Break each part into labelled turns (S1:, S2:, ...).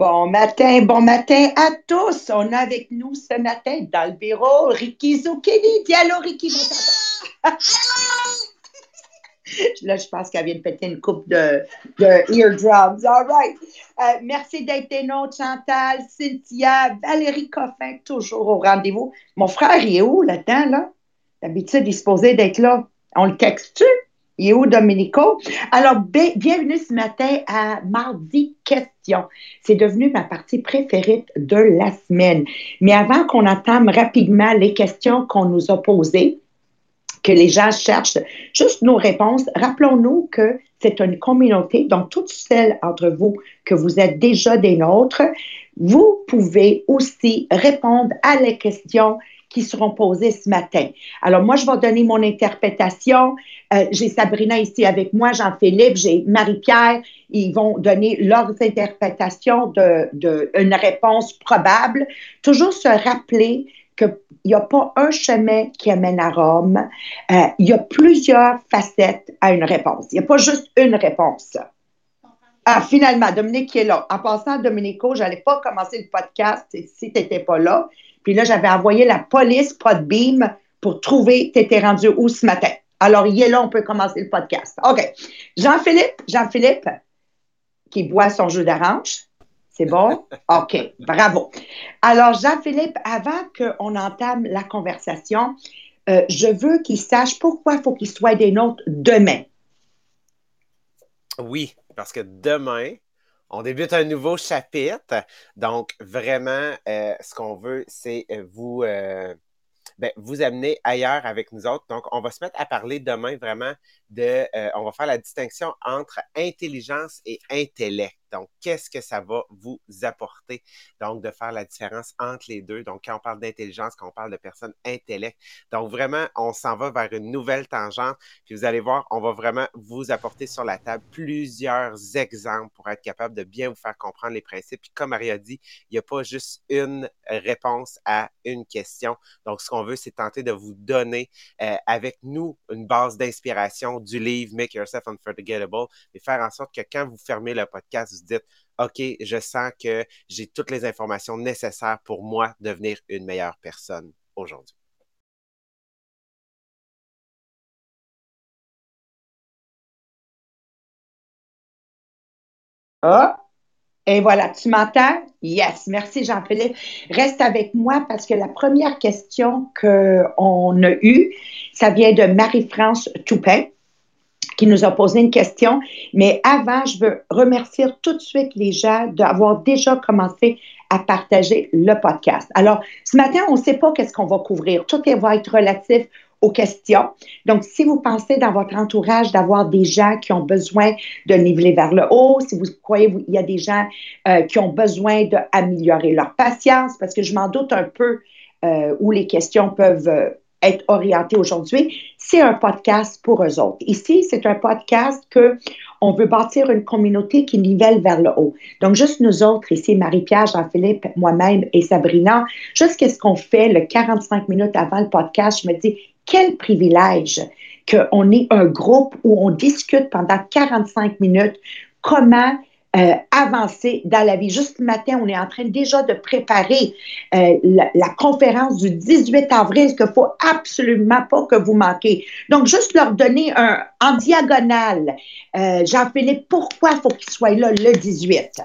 S1: Bon matin, bon matin à tous. On a avec nous ce matin dans le bureau Ricky Zucchini. Dis allô, Ricky. Là, je pense qu'elle vient de péter une coupe de, de eardrums. All right. Euh, merci d'être des nôtres, Chantal, Cynthia, Valérie Coffin, toujours au rendez-vous. Mon frère, il est où là-dedans, là? D'habitude, il est supposé d'être là. On le texte-tu? Il est où, Domenico? Alors, bienvenue ce matin à Mardi Question. C'est devenu ma partie préférée de la semaine. Mais avant qu'on entame rapidement les questions qu'on nous a posées, que les gens cherchent juste nos réponses, rappelons-nous que c'est une communauté, donc toutes celles entre vous que vous êtes déjà des nôtres, vous pouvez aussi répondre à les questions qui seront posées ce matin. Alors, moi, je vais donner mon interprétation. Euh, j'ai Sabrina ici avec moi, Jean-Philippe, j'ai Marie-Pierre. Ils vont donner leurs interprétations de, de une réponse probable. Toujours se rappeler qu'il n'y a pas un chemin qui amène à Rome. Euh, il y a plusieurs facettes à une réponse. Il n'y a pas juste une réponse. Ah, finalement, Dominique qui est là. En passant, Dominico, je n'allais pas commencer le podcast si tu n'étais pas là. Puis là, j'avais envoyé la police, pas de beam, pour trouver, tu étais rendu où ce matin. Alors, il est là, on peut commencer le podcast. OK. Jean-Philippe, Jean-Philippe, qui boit son jus d'orange. C'est bon? OK, bravo. Alors, Jean-Philippe, avant qu'on entame la conversation, euh, je veux qu'il sache pourquoi il faut qu'il soit des nôtres demain.
S2: Oui, parce que demain, on débute un nouveau chapitre. Donc, vraiment, euh, ce qu'on veut, c'est euh, vous, euh, ben, vous amener ailleurs avec nous autres. Donc, on va se mettre à parler demain vraiment de, on va faire la distinction entre intelligence et intellect. Donc, qu'est-ce que ça va vous apporter? Donc, de faire la différence entre les deux. Donc, quand on parle d'intelligence, quand on parle de personnes intellectuelles. Donc, vraiment, on s'en va vers une nouvelle tangente. Puis, vous allez voir, on va vraiment vous apporter sur la table plusieurs exemples pour être capable de bien vous faire comprendre les principes. Puis, comme Marie a dit, il n'y a pas juste une réponse à une question. Donc, ce qu'on veut, c'est tenter de vous donner euh, avec nous une base d'inspiration du livre Make Yourself Unforgettable et faire en sorte que quand vous fermez le podcast, dites, OK, je sens que j'ai toutes les informations nécessaires pour moi devenir une meilleure personne aujourd'hui.
S1: Ah, et voilà, tu m'entends? Yes, merci Jean-Philippe. Reste avec moi parce que la première question qu'on a eue, ça vient de Marie-France Toupin qui nous a posé une question. Mais avant, je veux remercier tout de suite les gens d'avoir déjà commencé à partager le podcast. Alors, ce matin, on ne sait pas qu'est-ce qu'on va couvrir. Tout va être relatif aux questions. Donc, si vous pensez dans votre entourage d'avoir des gens qui ont besoin de niveler vers le haut, si vous croyez qu'il y a des gens euh, qui ont besoin d'améliorer leur patience, parce que je m'en doute un peu euh, où les questions peuvent euh, être orienté aujourd'hui, c'est un podcast pour eux autres. Ici, c'est un podcast que on veut bâtir une communauté qui nivelle vers le haut. Donc, juste nous autres, ici, Marie-Pierre, Jean-Philippe, moi-même et Sabrina, juste qu'est-ce qu'on fait le 45 minutes avant le podcast, je me dis, quel privilège qu'on ait un groupe où on discute pendant 45 minutes comment euh, avancer dans la vie. Juste ce matin, on est en train déjà de préparer euh, la, conférence du 18 avril qu'il faut absolument pas que vous manquez. Donc, juste leur donner un en diagonale. Euh, Jean-Philippe, pourquoi faut qu'il soit là le 18?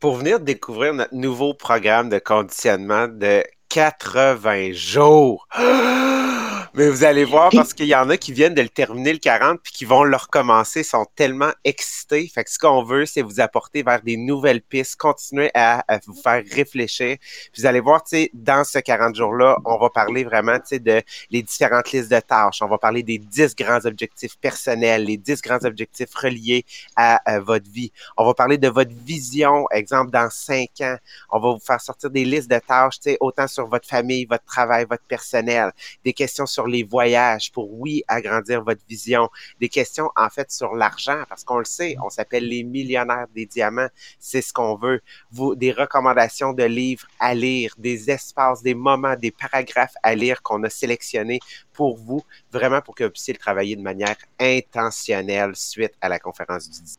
S2: Pour venir découvrir notre nouveau programme de conditionnement de 80 jours. Mais vous allez voir parce qu'il y en a qui viennent de le terminer le 40 puis qui vont le recommencer, sont tellement excités. Fait que ce qu'on veut, c'est vous apporter vers des nouvelles pistes, continuer à, vous faire réfléchir. Puis vous allez voir, tu sais, dans ce 40 jours-là, on va parler vraiment, tu sais, de les différentes listes de tâches. On va parler des 10 grands objectifs personnels, les 10 grands objectifs reliés à, votre vie. On va parler de votre vision, exemple, dans 5 ans. On va vous faire sortir des listes de tâches, tu sais, autant sur votre famille, votre travail, votre personnel, des questions sur les voyages pour, oui, agrandir votre vision, des questions en fait sur l'argent, parce qu'on le sait, on s'appelle les millionnaires des diamants, c'est ce qu'on veut. Vous, des recommandations de livres à lire, des espaces, des moments, des paragraphes à lire qu'on a sélectionnés pour vous, vraiment pour que vous puissiez le travailler de manière intentionnelle suite à la conférence du 10.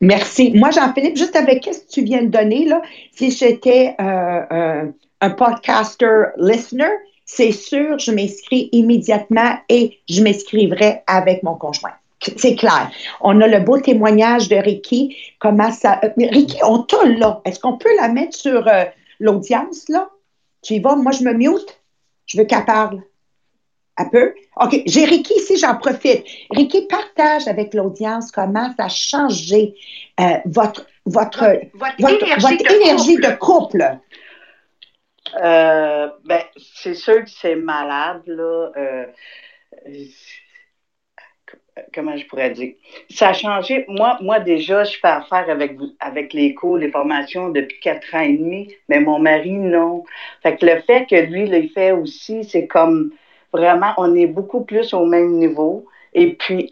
S1: Merci. Moi, Jean-Philippe, juste avec ce que tu viens de donner, là, si j'étais euh, euh, un podcaster listener, c'est sûr, je m'inscris immédiatement et je m'inscrirai avec mon conjoint. C'est clair. On a le beau témoignage de Ricky. Comment ça. Euh, Ricky, on t'a là. Est-ce qu'on peut la mettre sur l'audience, là? Tu y vas? Moi, je me mute. Je veux qu'elle parle. Un peu? OK. J'ai Ricky ici, j'en profite. Ricky, partage avec l'audience comment ça a changé euh, votre, votre, votre, énergie, de couple.
S3: Euh, ben, c'est sûr que c'est malade, là. Euh, comment je pourrais dire? Ça a changé. Moi, moi déjà, je fais affaire avec, avec les cours, les formations depuis quatre ans et demi, mais mon mari, non. Fait que le fait que lui le fait aussi, c'est comme vraiment, on est beaucoup plus au même niveau. Et puis,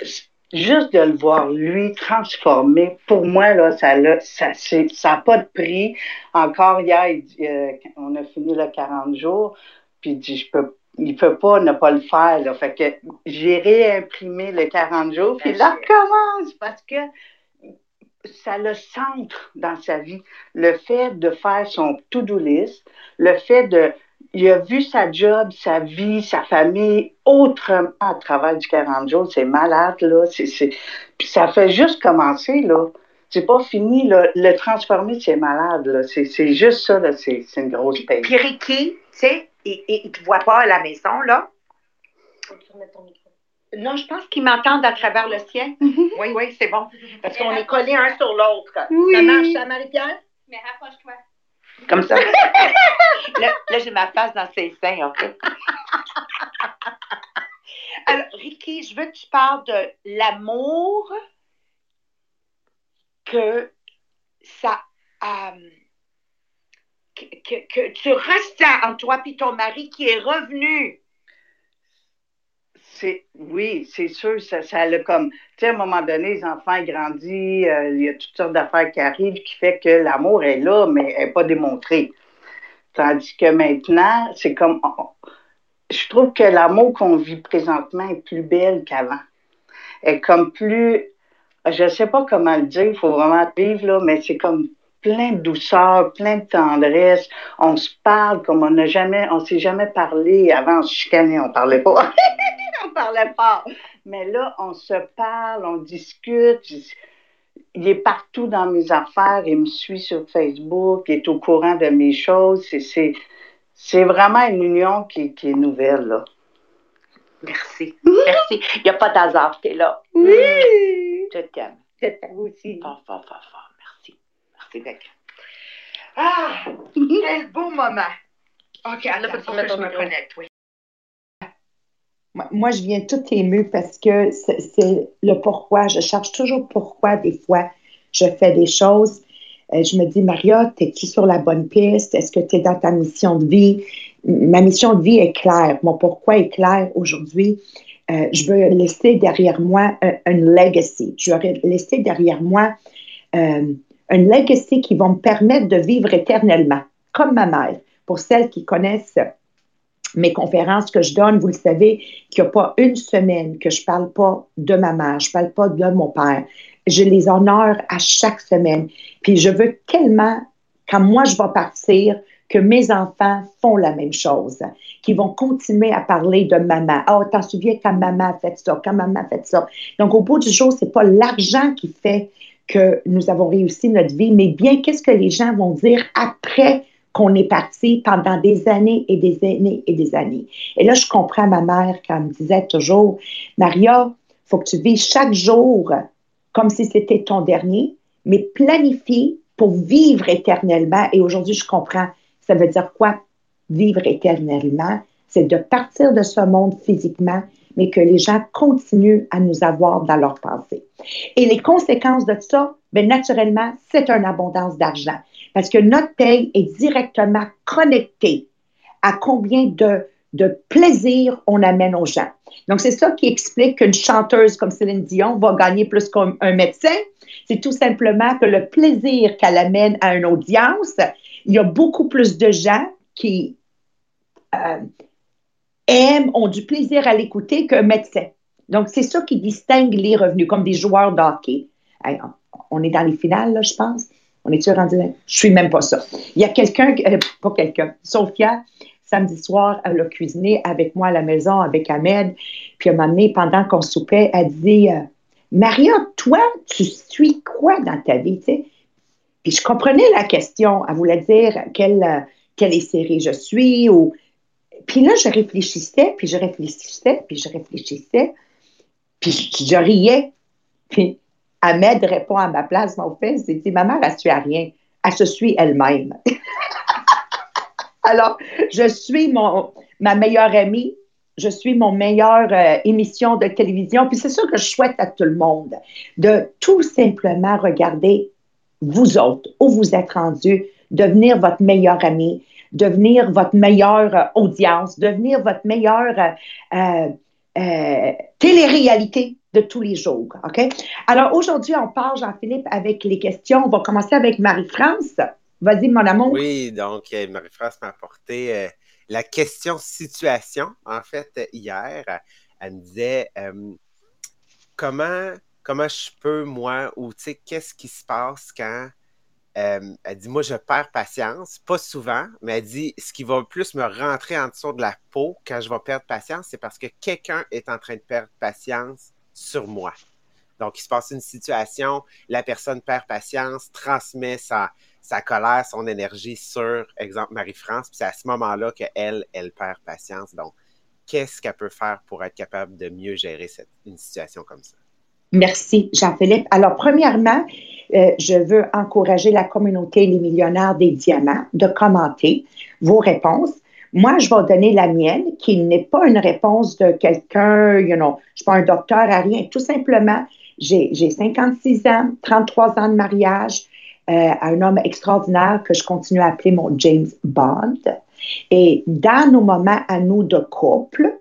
S3: juste de le voir, lui, transformé, pour moi, là, ça n'a ça, ça pas de prix. Encore hier, euh, on a fini le 40 jours, puis il dit, je peux il peut pas ne pas le faire. Là. Fait que j'ai réimprimé le 40 jours, puis là, commence parce que ça le centre dans sa vie. Le fait de faire son to-do list, le fait de il a vu sa job, sa vie, sa famille autrement à travers du 40 jours. C'est malade, là. Puis ça fait juste commencer, là. C'est pas fini, là. Le transformer, c'est malade, là. C'est juste ça, là. C'est une grosse paye.
S1: Puis Ricky, tu sais, il, il, te voit pas à la maison, là. Non, je pense qu'ils m'entendent à travers le ciel. Mm-hmm. Oui, oui, c'est bon. Parce qu'on est collés un sur l'autre. Ça marche, ça, Marie-Pierre?
S4: Mais rapproche-toi.
S1: Comme ça. là, j'ai ma face dans ses seins, en fait. Alors, Ricky, je veux que tu parles de l'amour que ça. Euh, que, tu ressens en toi et ton mari qui est revenu.
S3: Oui, c'est sûr, ça, ça a comme, tu sais, à un moment donné, les enfants grandissent, euh, il y a toutes sortes d'affaires qui arrivent qui fait que l'amour est là, mais elle n'est pas démontré. Tandis que maintenant, c'est comme, je trouve que l'amour qu'on vit présentement est plus belle qu'avant. Elle est comme plus, je sais pas comment le dire, il faut vraiment vivre, là, mais c'est comme plein de douceur, plein de tendresse. On se parle comme on n'a jamais, on s'est jamais parlé. Avant, on se chicanait, on parlait pas. on parlait pas. Mais là, on se parle, on discute. Il est partout dans mes affaires, il me suit sur Facebook, il est au courant de mes choses. C'est, c'est vraiment une union qui, qui est nouvelle, là.
S1: Merci. Merci. Il n'y a pas d'hasard, tu es là.
S3: Oui.
S1: Je t'aime. Je t'aime aussi. Fort, fort, fort, fort. Ah, quel beau moment. OK, alors que je me connecte, oui. Moi, je viens tout ému parce que c'est le pourquoi. Je cherche toujours pourquoi des fois je fais des choses. Euh, je me dis, Maria, es-tu sur la bonne piste? Est-ce que tu es dans ta mission de vie? Ma mission de vie est claire. Mon pourquoi est clair aujourd'hui. Euh, je veux laisser derrière moi un, legacy. Je veux laisser derrière moi euh, legacy qui va me permettre de vivre éternellement, comme ma mère. Pour celles qui connaissent mes conférences que je donne, vous le savez, qu'il n'y a pas une semaine que je ne parle pas de ma mère, je ne parle pas de mon père. Je les honore à chaque semaine. Puis je veux tellement, quand moi je vais partir, que mes enfants font la même chose, qu'ils vont continuer à parler de maman. Oh, t'en souviens quand maman a fait ça, quand maman a fait ça. Donc, au bout du jour, ce n'est pas l'argent qui fait que nous avons réussi notre vie, mais bien qu'est-ce que les gens vont dire après qu'on est parti pendant des années et des années et des années. Et là, je comprends ma mère quand elle me disait toujours, Maria, faut que tu vives chaque jour comme si c'était ton dernier, mais planifie pour vivre éternellement. Et aujourd'hui, je comprends, ça veut dire quoi? Vivre éternellement, c'est de partir de ce monde physiquement mais que les gens continuent à nous avoir dans leur pensée. Et les conséquences de ça, bien, naturellement, c'est une abondance d'argent parce que notre paye est directement connectée à combien de, de plaisir on amène aux gens. Donc, c'est ça qui explique qu'une chanteuse comme Céline Dion va gagner plus qu'un médecin. C'est tout simplement que le plaisir qu'elle amène à une audience, il y a beaucoup plus de gens qui, euh, aiment, ont du plaisir à l'écouter qu'un médecin. Donc, c'est ça qui distingue les revenus, comme des joueurs d'hockey. on est dans les finales, là, je pense. On est-tu rendu? Là? Je suis même pas ça. Il y a quelqu'un, euh, pas quelqu'un, Sophia, samedi soir, elle a cuisiné avec moi à la maison, avec Ahmed. Puis un moment donné, pendant qu'on soupait, elle dit euh, Maria, toi, tu suis quoi dans ta vie? Puis je comprenais la question. Elle voulait dire quelle, euh, quelle série je suis. Puis là, je réfléchissais, puis je réfléchissais, puis je réfléchissais. Puis je, riais. Puis Ahmed répond à ma place, mon fils, il dit Ma mère, elle ne suit à rien. Elle se suit elle-même. Alors, je suis mon, ma meilleure amie, je suis mon meilleure euh, émission de télévision. Puis c'est ça que je souhaite à tout le monde, de tout simplement regarder vous autres, où vous êtes rendus, devenir votre meilleur ami, devenir votre meilleure euh, audience, devenir votre meilleure euh, euh, télé-réalité de tous les jours. OK? Alors aujourd'hui, on part, Jean-Philippe, avec les questions. On va commencer avec Marie-France. Vas-y, mon amour.
S2: Oui, donc Marie-France m'a apporté la question situation. En fait, hier, elle me disait comment, comment je peux, moi, ou tu sais, qu'est-ce qui se passe quand. elle dit, moi, je perds patience, pas souvent, mais elle dit, ce qui va plus me rentrer en dessous de la peau quand je vais perdre patience, c'est parce que quelqu'un est en train de perdre patience sur moi. Donc, il se passe une situation, la personne perd patience, transmet sa, colère, son énergie sur, exemple, Marie-France, puis c'est à ce moment-là qu'elle, elle perd patience. Donc, qu'est-ce qu'elle peut faire pour être capable de mieux gérer une situation comme ça?
S1: Merci, Jean-Philippe. Alors, premièrement, euh, je veux encourager la communauté Les Millionnaires des Diamants de commenter vos réponses. Moi, je vais donner la mienne, qui n'est pas une réponse de quelqu'un, you know, je ne suis pas un docteur à rien. Tout simplement, j'ai 56 ans, 33 ans de mariage, euh, à un homme extraordinaire que je continue à appeler mon James Bond. Et dans nos moments à nous de couple,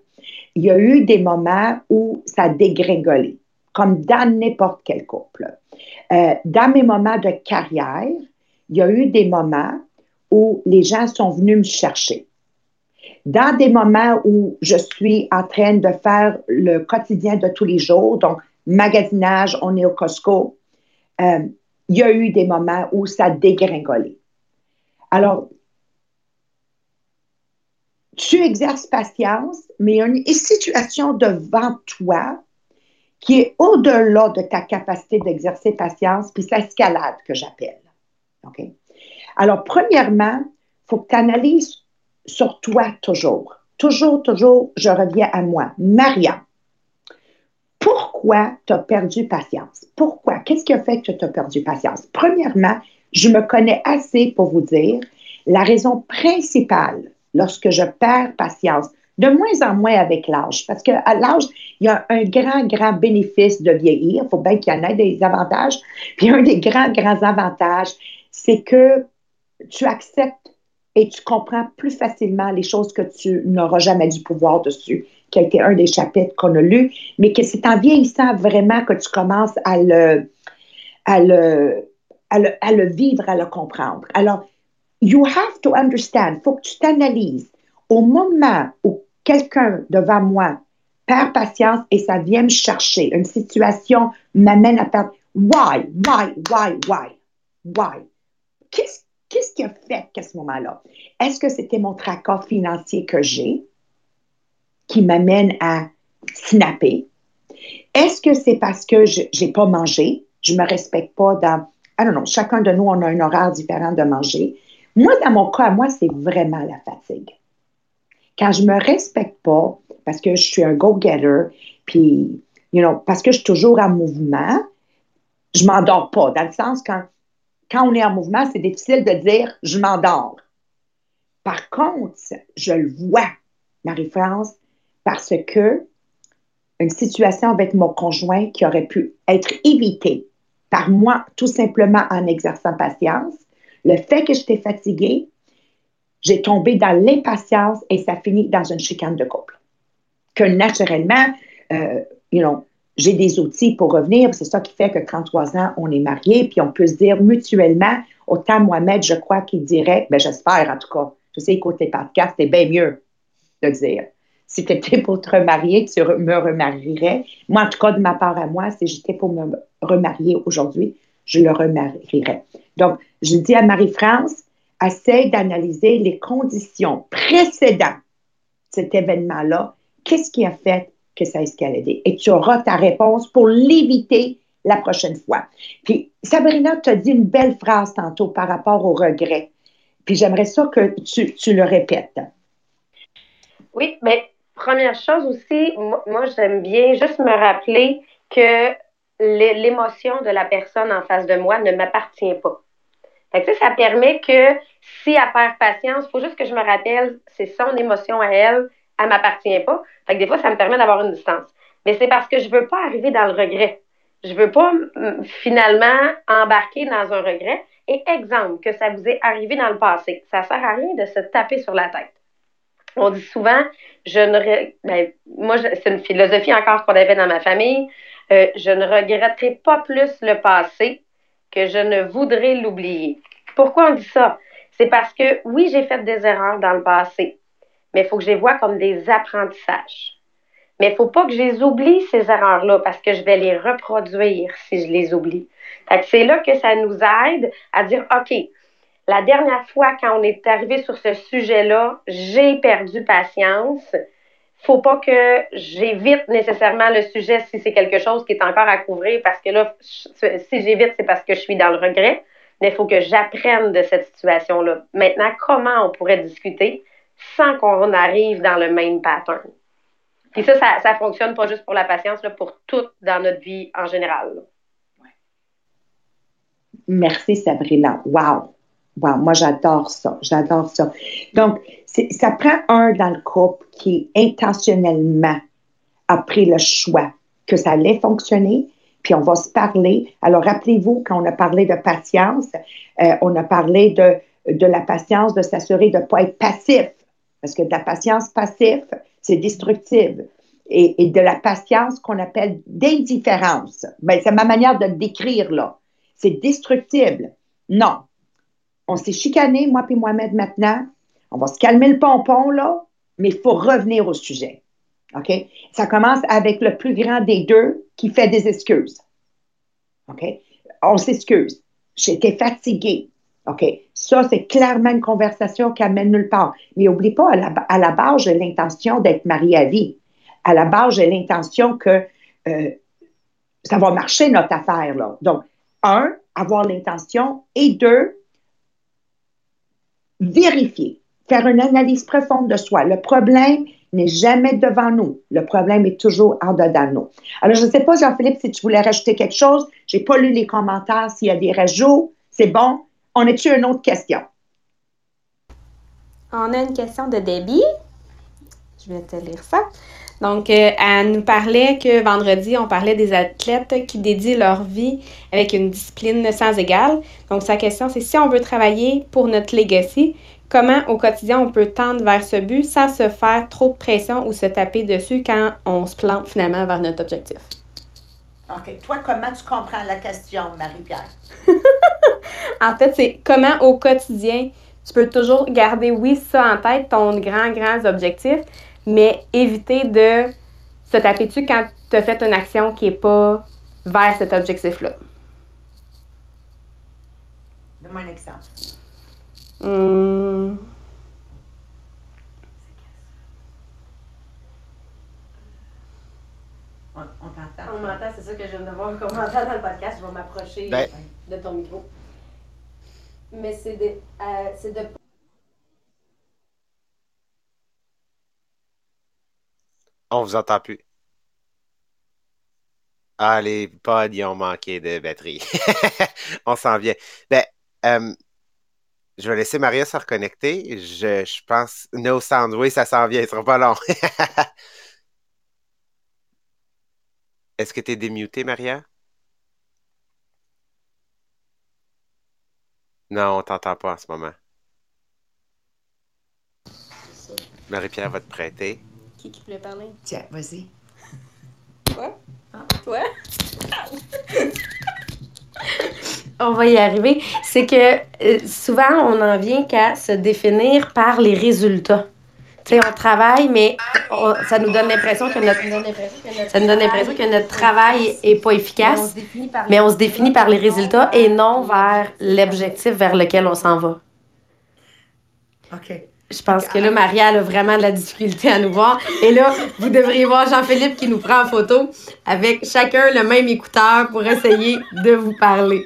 S1: il y a eu des moments où ça a dégringolé, comme dans n'importe quel couple. Euh, dans mes moments de carrière, il y a eu des moments où les gens sont venus me chercher. Dans des moments où je suis en train de faire le quotidien de tous les jours, donc magasinage, on est au Costco, euh, il y a eu des moments où ça a dégringolé. Alors, tu exerces patience, mais il y a une situation devant toi qui est au-delà de ta capacité d'exercer patience, puis c'est escalade que j'appelle. Alors, premièrement, il faut que tu analyses sur toi toujours. Toujours, toujours, je reviens à moi. Maria, pourquoi tu as perdu patience? Pourquoi? Qu'est-ce qui a fait que tu as perdu patience? Premièrement, je me connais assez pour vous dire la raison principale lorsque je perds patience, de moins en moins avec l'âge, parce qu'à l'âge, il y a un grand, grand bénéfice de vieillir. Il faut bien qu'il y en ait des avantages. Puis un des grands, grands avantages, c'est que tu acceptes et tu comprends plus facilement les choses que tu n'auras jamais du pouvoir dessus qui a été un des chapitres qu'on a lu, mais que c'est en vieillissant vraiment que tu commences à le, à le, à le, à le vivre, à le comprendre. Alors, you have to understand, il faut que tu t'analyses. Au moment où quelqu'un devant moi perd patience et ça vient me chercher, une situation m'amène à perdre, why, why, why, why, why? Qu'est-ce Qu'est-ce qui a fait qu'à ce moment-là? Est-ce que c'était mon tracas financier que j'ai? qui m'amène à snapper? Est-ce que c'est parce que je n'ai pas mangé? Je ne me respecte pas dans. Ah non, non, chacun de nous, on a un horaire différent de manger. Moi, dans mon cas, moi, c'est vraiment la fatigue. Quand je ne me respecte pas, parce que je suis un go-getter, puis, you know, parce que je suis toujours en mouvement, je m'endors pas. Dans le sens, quand, quand on est en mouvement, c'est difficile de dire je m'endors. Par contre, je le vois, Marie-France, parce que une situation avec mon conjoint qui aurait pu être évitée par moi tout simplement en exerçant patience, le fait que j'étais fatiguée, j'ai tombé dans l'impatience et ça finit dans une chicane de couple. Que naturellement, euh, you j'ai des outils pour revenir. C'est ça qui fait que 33 ans, on est mariés, puis on peut se dire mutuellement, autant Mohamed, je crois qu'il dirait, ben j'espère en tout cas, je sais, écoute les podcasts, c'est bien mieux de dire si tu étais pour te remarier, tu me remarierais. Moi, en tout cas, de ma part à moi, si j'étais pour me remarier aujourd'hui, je le remarierai. Donc, je dis à Marie-France, essaie d'analyser les conditions précédentes de cet événement-là. Qu'est-ce qui a fait que ça a escaladé? Et tu auras ta réponse pour l'éviter la prochaine fois. Puis, Sabrina t'a dit une belle phrase tantôt par rapport au regret. Puis, j'aimerais ça que tu, tu le répètes.
S4: Oui, mais première chose aussi, moi, j'aime bien juste me rappeler que l'émotion de la personne en face de moi ne m'appartient pas. Fait que, ça permet que si elle perd patience, il faut juste que je me rappelle, c'est son émotion à elle, elle ne m'appartient pas. Fait des fois, ça me permet d'avoir une distance. Mais c'est parce que je ne veux pas arriver dans le regret. Je veux pas finalement embarquer dans un regret. Et exemple, que ça vous est arrivé dans le passé. Ça ne sert à rien de se taper sur la tête. On dit souvent, je ne. Ben, moi, c'est une philosophie encore qu'on avait dans ma famille. Euh, je ne regretterai pas plus le passé que je ne voudrais l'oublier. Pourquoi on dit ça? C'est parce que oui, j'ai fait des erreurs dans le passé, mais il faut que je les vois comme des apprentissages. Mais il ne faut pas que je les oublie, ces erreurs-là, parce que je vais les reproduire si je les oublie. c'est là que ça nous aide à dire, OK, la dernière fois, quand on est arrivé sur ce sujet-là, j'ai perdu patience. Faut pas que j'évite nécessairement le sujet si c'est quelque chose qui est encore à couvrir, parce que là, si j'évite, c'est parce que je suis dans le regret. Mais il faut que j'apprenne de cette situation-là. Maintenant, comment on pourrait discuter? Sans qu'on arrive dans le même pattern? Puis ça, ça, fonctionne pas juste pour la patience, là, pour tout dans notre vie en général.
S1: Merci Sabrina. Wow! moi, j'adore ça. J'adore ça. Donc, ça prend un dans le couple qui intentionnellement a pris le choix que ça allait fonctionner, puis on va se parler. Alors, rappelez-vous, quand on a parlé de patience, euh, on a parlé de, de la patience, de s'assurer de ne pas être passif, parce que de la patience passive, c'est destructive. Et, de la patience qu'on appelle d'indifférence. Ben, c'est ma manière de le décrire, là. C'est destructible. Non, on s'est chicané, moi puis Mohamed, maintenant. On va se calmer le pompon, là, mais il faut revenir au sujet. OK? Ça commence avec le plus grand des deux qui fait des excuses. OK? On s'excuse. J'étais fatiguée. OK? Ça, c'est clairement une conversation qui amène nulle part. Mais n'oublie pas, à la, base, j'ai l'intention d'être mariée à vie. À la base, j'ai l'intention que euh, ça va marcher, notre affaire. Là. Donc, un, avoir l'intention. Et deux, vérifier, faire une analyse profonde de soi. Le problème n'est jamais devant nous. Le problème est toujours en dedans de nous. Alors, je ne sais pas, Jean-Philippe, si tu voulais rajouter quelque chose. Je n'ai pas lu les commentaires. S'il y a des rajouts, c'est bon? On a-tu une autre question?
S5: On a une question de Debbie. Je vais te lire ça. Donc, euh, elle nous parlait que vendredi, on parlait des athlètes qui dédient leur vie avec une discipline sans égale. Donc, sa question, c'est si on veut travailler pour notre legacy, comment au quotidien on peut tendre vers ce but sans se faire trop de pression ou se taper dessus quand on se plante finalement vers notre objectif?
S1: OK. Toi, comment tu comprends la question, Marie-Pierre?
S5: en fait, c'est comment au quotidien tu peux toujours garder, oui, ça en tête, ton grand, grand objectif, mais éviter de se taper dessus quand tu as fait une action qui n'est pas vers cet objectif-là.
S1: Donne-moi un exemple.
S5: Hum...
S1: On, t'entend.
S5: On m'entend, c'est ça que je viens de voir qu'on m'entend dans le podcast. Je vais m'approcher ben. de ton micro. Mais c'est de, euh, de
S2: On vous entend plus. Ah, les pods, ils ont manqué de batterie. On s'en vient. Ben, euh, je vais laisser Maria se reconnecter. Je, je pense. No sound. Oui, ça s'en vient. Ce sera pas long. Est-ce que tu es démuté, Maria? Non, on t'entend pas en ce moment. Marie-Pierre va te prêter.
S5: Qui qui voulait parler?
S1: Tiens, vas-y.
S5: Toi? Ah. Toi? on va y arriver. C'est que euh, souvent, on en vient qu'à se définir par les résultats.
S4: Tu sais, on travaille, mais ça nous donne l'impression que notre, ça nous donne l'impression que notre travail est pas efficace, mais on se définit par les résultats et non vers l'objectif vers lequel on s'en va.
S1: OK.
S4: Je pense que là, Maria a vraiment de la difficulté à nous voir. Et là, vous devriez voir Jean-Philippe qui nous prend en photo avec chacun le même écouteur pour essayer de vous parler.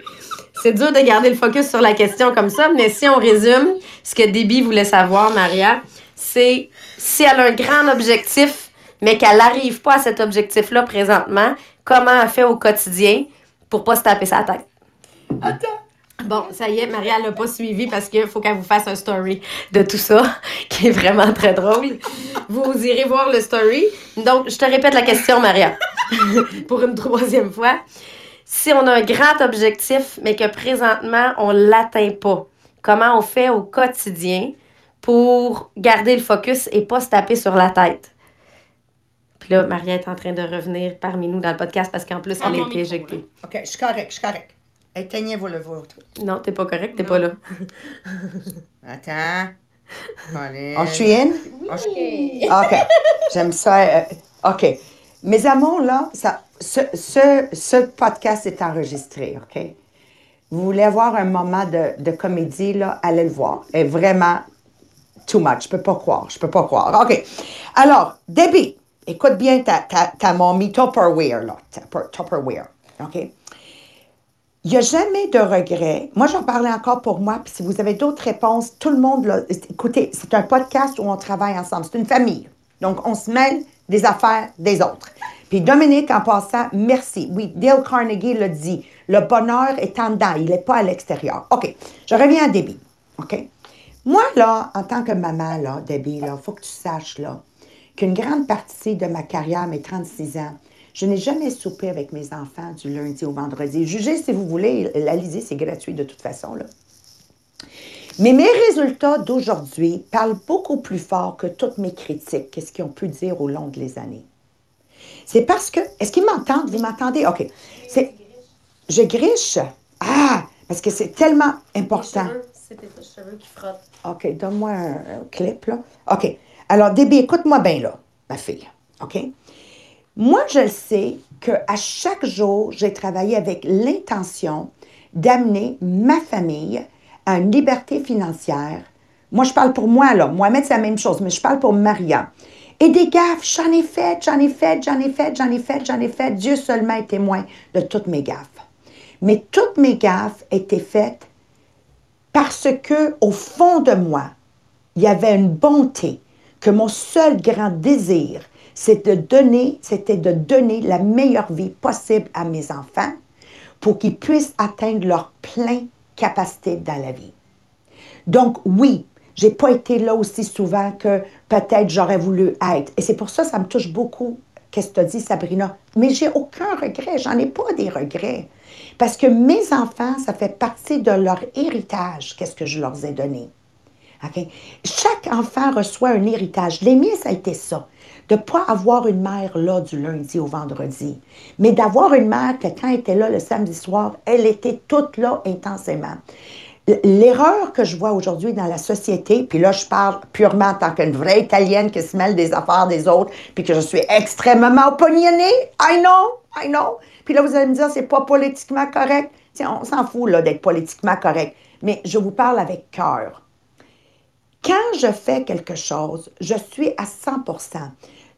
S4: C'est dur de garder le focus sur la question comme ça, mais si on résume, ce que Debbie voulait savoir, Maria, c'est si elle a un grand objectif, mais qu'elle n'arrive pas à cet objectif-là présentement, comment elle fait au quotidien pour pas se taper sa tête?
S1: Attends.
S4: Bon, ça y est, Maria l'a pas suivi parce qu'il faut qu'elle vous fasse un story de tout ça, qui est vraiment très drôle. Vous irez voir le story. Donc, je te répète la question, Maria, pour une troisième fois. Si on a un grand objectif, mais que présentement, on l'atteint pas, comment on fait au quotidien pour garder le focus et pas se taper sur la tête? Puis là, Maria est en train de revenir parmi nous dans le podcast parce qu'en plus, elle a été éjectée.
S1: OK, je suis correct, je suis correct. Éteignez-vous le vôtre.
S4: Non, t'es pas correct, t'es pas là.
S1: Attends. Allez. On suis in? OK. J'aime ça. Euh, OK. Mes amours, là, ça, ce, ce, ce, podcast est enregistré, OK? Vous voulez avoir un moment de, de comédie, là, allez le voir. est vraiment too much. Je peux pas croire. Je peux pas croire. OK. Alors, Debbie, écoute bien ta, ta, ta mommy Tupperware, là. Tupperware. OK? Il n'y a jamais de regret. Moi, j'en parlais encore pour moi. Puis si vous avez d'autres réponses, tout le monde, là, écoutez, c'est un podcast où on travaille ensemble. C'est une famille. Donc, on se mêle des affaires des autres. Puis Dominique, en passant, merci. Oui, Dale Carnegie l'a dit. Le bonheur est en dedans, il n'est pas à l'extérieur. OK, je reviens à Debbie. OK? Moi, là, en tant que maman, là, Debbie, il faut que tu saches, là, qu'une grande partie de ma carrière, mes 36 ans, je n'ai jamais soupé avec mes enfants du lundi au vendredi. Jugez si vous voulez, la lisez, c'est gratuit de toute façon. Là. Mais mes résultats d'aujourd'hui parlent beaucoup plus fort que toutes mes critiques, qu'est-ce qu'ils ont pu dire au long des années. C'est parce que. Est-ce qu'ils m'entendent? Vous m'entendez? OK. Je griche. Ah! Parce que c'est tellement important.
S4: C'est tes cheveux qui frottent.
S1: OK, donne-moi un, clip, là. OK. Alors, Déby, écoute-moi bien, là, ma fille. OK? Moi, je sais qu'à chaque jour, j'ai travaillé avec l'intention d'amener ma famille à une liberté financière. Moi, je parle pour moi, là. Mohamed, c'est la même chose, mais je parle pour Maria. Et des gaffes, j'en ai fait, j'en ai fait, j'en ai fait, j'en ai fait, j'en ai fait. Dieu seulement est témoin de toutes mes gaffes. Mais toutes mes gaffes étaient faites parce que, au fond de moi, il y avait une bonté, que mon seul grand désir, c'est de donner, c'était de donner la meilleure vie possible à mes enfants pour qu'ils puissent atteindre leur plein capacité dans la vie. Donc oui, j'ai pas été là aussi souvent que peut-être j'aurais voulu être. Et c'est pour ça que ça me touche beaucoup qu'est-ce que tu dit, Sabrina? Mais j'ai aucun regret, j'en ai pas des regrets. Parce que mes enfants, ça fait partie de leur héritage, qu'est-ce que je leur ai donné. Chaque enfant reçoit un héritage. Les miens, ça a été ça de ne pas avoir une mère là du lundi au vendredi, mais d'avoir une mère que quand elle était là le samedi soir, elle était toute là intensément. L'erreur que je vois aujourd'hui dans la société, puis là, je parle purement en tant qu'une vraie Italienne qui se mêle des affaires des autres, puis que je suis extrêmement opinionnée, I know, I know. Puis là, vous allez me dire, c'est pas politiquement correct. Tiens, on s'en fout, là, d'être politiquement correct. Mais je vous parle avec cœur. Quand je fais quelque chose, je suis à 100%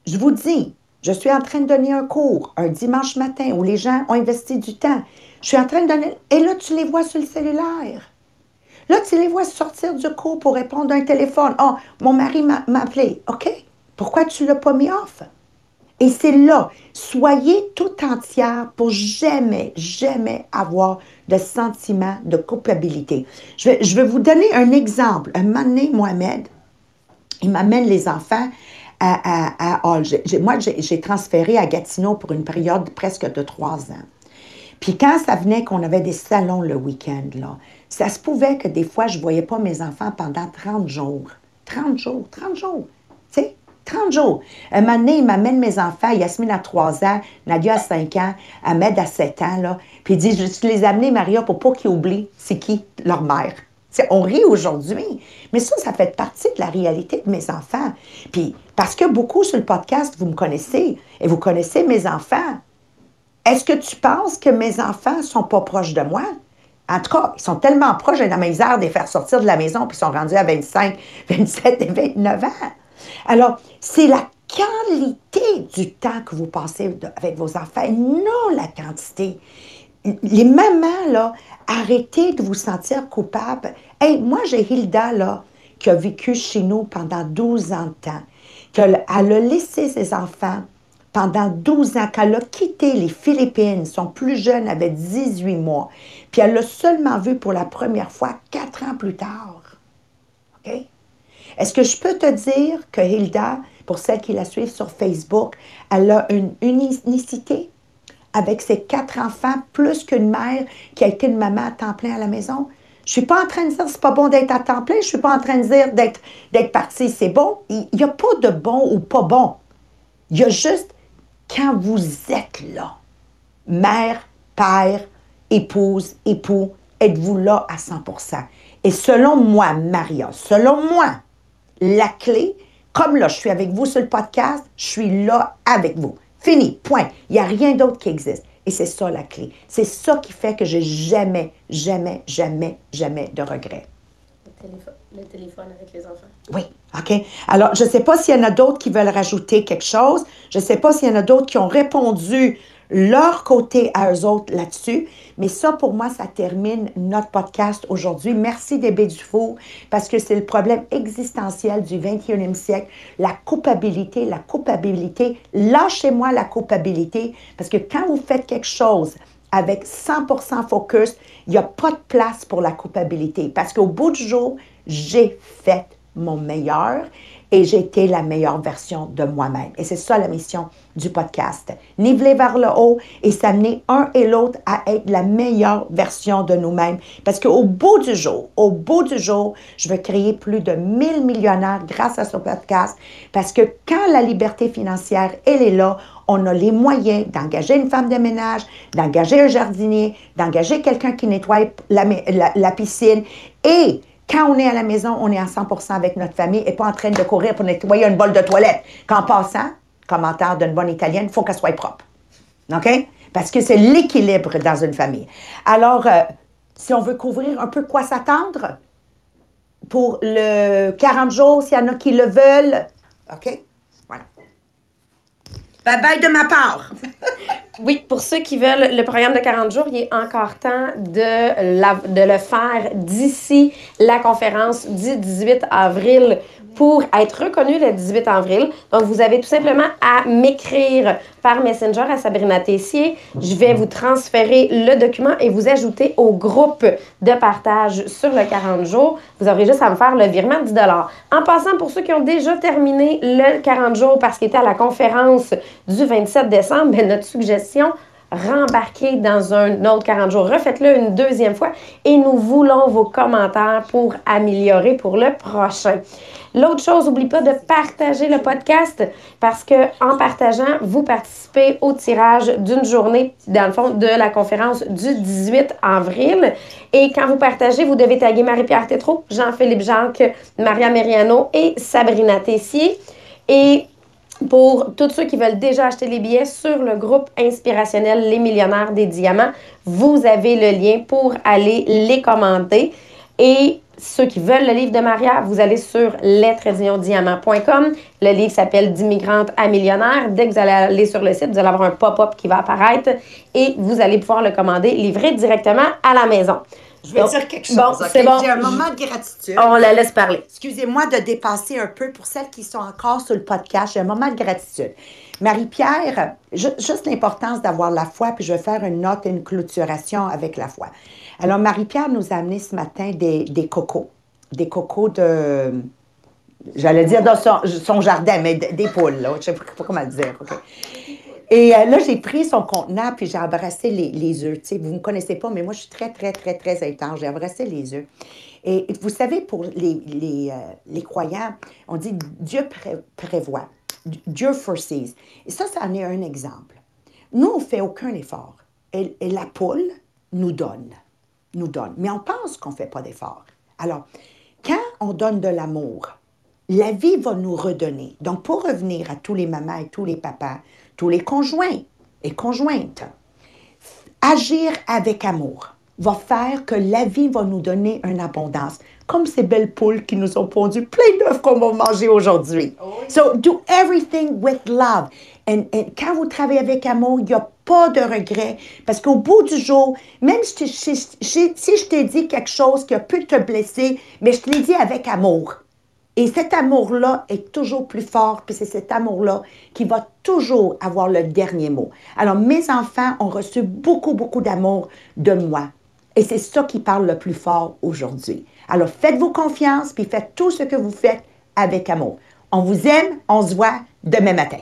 S1: je vous dis, je suis en train de donner un cours un dimanche matin où les gens ont investi du temps. Je suis en train de donner. Et là, tu les vois sur le cellulaire. Là, tu les vois sortir du cours pour répondre à un téléphone. Oh, mon mari m'a appelé. OK? Pourquoi tu ne l'as pas mis off? Et c'est là, soyez tout entière pour jamais, jamais avoir de sentiment de culpabilité. Je vais, vous donner un exemple. Un moment donné, Mohamed, il m'amène les enfants à, à, Moi, j'ai transféré à Gatineau pour une période presque de trois ans. Puis quand ça venait qu'on avait des salons le week-end, là, ça se pouvait que des fois, je ne voyais pas mes enfants pendant 30 jours. 30 jours, 30 jours. Tu sais, 30 jours. Un moment donné, il m'amène mes enfants, Yasmine a 3 ans, Nadia a 5 ans, Ahmed a 7 ans, là. Puis il dit, je les amener, Maria, pour pas qu'ils oublient c'est qui leur mère. on rit aujourd'hui, mais ça, ça fait partie de la réalité de mes enfants. Puis, parce que beaucoup sur le podcast, vous me connaissez et vous connaissez mes enfants. Est-ce que tu penses que mes enfants sont pas proches de moi? En tout cas, ils sont tellement proches, j'ai la misère de les faire sortir de la maison, puis ils sont rendus à 25, 27 et 29 ans. Alors, c'est la qualité du temps que vous passez avec vos enfants, non la quantité. Les mamans, là, arrêtez de vous sentir coupable. Hey, moi, j'ai Hilda, là, qui a vécu chez nous pendant 12 ans de temps, qu'elle a laissé ses enfants pendant 12 ans, qu'elle a quitté les Philippines, son plus jeune avait 18 mois, puis elle l'a seulement vu pour la première fois quatre ans plus tard. OK? Est-ce que je peux te dire que Hilda, pour celles qui la suivent sur Facebook, elle a une unicité avec ses quatre enfants, plus qu'une mère qui a été une maman à temps plein à la maison? Je suis pas en train de dire que c'est pas bon d'être à temps plein. Je suis pas en train de dire d'être, d'être parti, c'est bon. Il n'y a pas de bon ou pas bon. Il y a juste quand vous êtes là, mère, père, épouse, époux, êtes-vous là à 100% Et selon moi, Maria, selon moi, la clé, comme là, je suis avec vous sur le podcast, je suis là avec vous. Fini, point. Il n'y a rien d'autre qui existe. Et c'est ça la clé. C'est ça qui fait que j'ai jamais, jamais, jamais, jamais de regrets.
S4: Le téléphone, avec les enfants.
S1: Oui, OK. Alors, je ne sais pas s'il y en a d'autres qui veulent rajouter quelque chose. Je ne sais pas s'il y en a d'autres qui ont répondu leur côté à eux autres là-dessus. Mais ça, pour moi, ça termine notre podcast aujourd'hui. Merci DB Dufour, parce que c'est le problème existentiel du 21e siècle, la culpabilité, la culpabilité. Lâchez-moi la culpabilité, parce que quand vous faites quelque chose avec 100% focus, il n'y a pas de place pour la culpabilité, parce qu'au bout du jour, j'ai fait mon meilleur et j'ai été la meilleure version de moi-même. Et c'est ça la mission du podcast. Niveler vers le haut et s'amener un et l'autre à être la meilleure version de nous-mêmes. Parce qu'au bout du jour, au bout du jour, je veux créer plus de 1000 millionnaires grâce à ce podcast. Parce que quand la liberté financière, elle est là, on a les moyens d'engager une femme de ménage, d'engager un jardinier, d'engager quelqu'un qui nettoie la, la piscine et quand on est à la maison, on est à 100% avec notre famille et pas en train de courir pour nettoyer une bol de toilette. Qu'en passant, commentaire d'une bonne italienne, il faut qu'elle soit propre. OK? Parce que c'est l'équilibre dans une famille. Alors, euh, si on veut couvrir un peu quoi s'attendre pour le 40 jours, s'il y en a qui le veulent, OK? Bye bye de ma part.
S4: Oui, pour ceux qui veulent le programme de 40 jours, il est encore temps de, de le faire d'ici la conférence du 18 avril pour être reconnu le 18 avril. Donc, vous avez tout simplement à m'écrire par Messenger à Sabrina Tessier. Je vais vous transférer le document et vous ajouter au groupe de partage sur le 40 jours. Vous aurez juste à me faire le virement de 10 En passant, pour ceux qui ont déjà terminé le 40 jours parce qu'ils étaient à la conférence du 27 décembre, bien, notre suggestion, rembarquer dans un autre 40 jours. Refaites-le une deuxième fois et nous voulons vos commentaires pour améliorer pour le prochain. L'autre chose, n'oublie pas de partager le podcast parce que en partageant, vous participez au tirage d'une journée, dans le fond, de la conférence du 18 avril. Et quand vous partagez, vous devez taguer Marie-Pierre Tétrault, Jean-Philippe Jacques, Maria Meriano et Sabrina Tessier. Et pour tous ceux qui veulent déjà acheter les billets sur le groupe inspirationnel Les Millionnaires des Diamants, vous avez le lien pour aller les commander. Et ceux qui veulent le livre de Maria, vous allez sur lestradignon-diamant.com. Le livre s'appelle D'immigrante à millionnaire. Dès que vous allez aller sur le site, vous allez avoir un pop-up qui va apparaître et vous allez pouvoir le commander, livré directement à la maison.
S1: Je vais dire quelque chose. Bon, c'est bon. J'ai un moment de gratitude.
S4: On la laisse parler.
S1: Excusez-moi de dépasser un peu pour celles qui sont encore sur le podcast. J'ai un moment de gratitude. Marie-Pierre, juste l'importance d'avoir la foi, puis je vais faire une note et une clôturation avec la foi. Alors, Marie-Pierre nous a amené ce matin des, cocos. Des cocos de. J'allais dire dans son, jardin, mais des poules, là. Je ne sais pas comment le dire. Et euh, là, j'ai pris son contenant, puis j'ai embrassé les, les œufs. sais, vous ne me connaissez pas, mais moi, je suis très, très, très, très intense. J'ai embrassé les œufs. Et vous savez, pour les, les, euh, les croyants, on dit Dieu prévoit. Dieu foresees. Et ça, ça en est un exemple. Nous, on ne fait aucun effort. Et, la poule nous donne. Nous donne. Mais on pense qu'on ne fait pas d'effort. Alors, quand on donne de l'amour, la vie va nous redonner. Donc, pour revenir à tous les mamans et tous les papas, tous les conjoints et conjointes, agir avec amour va faire que la vie va nous donner une abondance, comme ces belles poules qui nous ont pondu plein d'œufs qu'on va manger aujourd'hui. So, do everything with love. Et, quand vous travaillez avec amour, il n'y a pas de regret. Parce qu'au bout du jour, même si, je t'ai dit quelque chose qui a pu te blesser, mais je te l'ai dit avec amour. Et cet amour-là est toujours plus fort, puis c'est cet amour-là qui va toujours avoir le dernier mot. Alors, mes enfants ont reçu beaucoup, beaucoup d'amour de moi. Et c'est ça qui parle le plus fort aujourd'hui. Alors, faites-vous confiance, puis faites tout ce que vous faites avec amour. On vous aime, on se voit demain matin.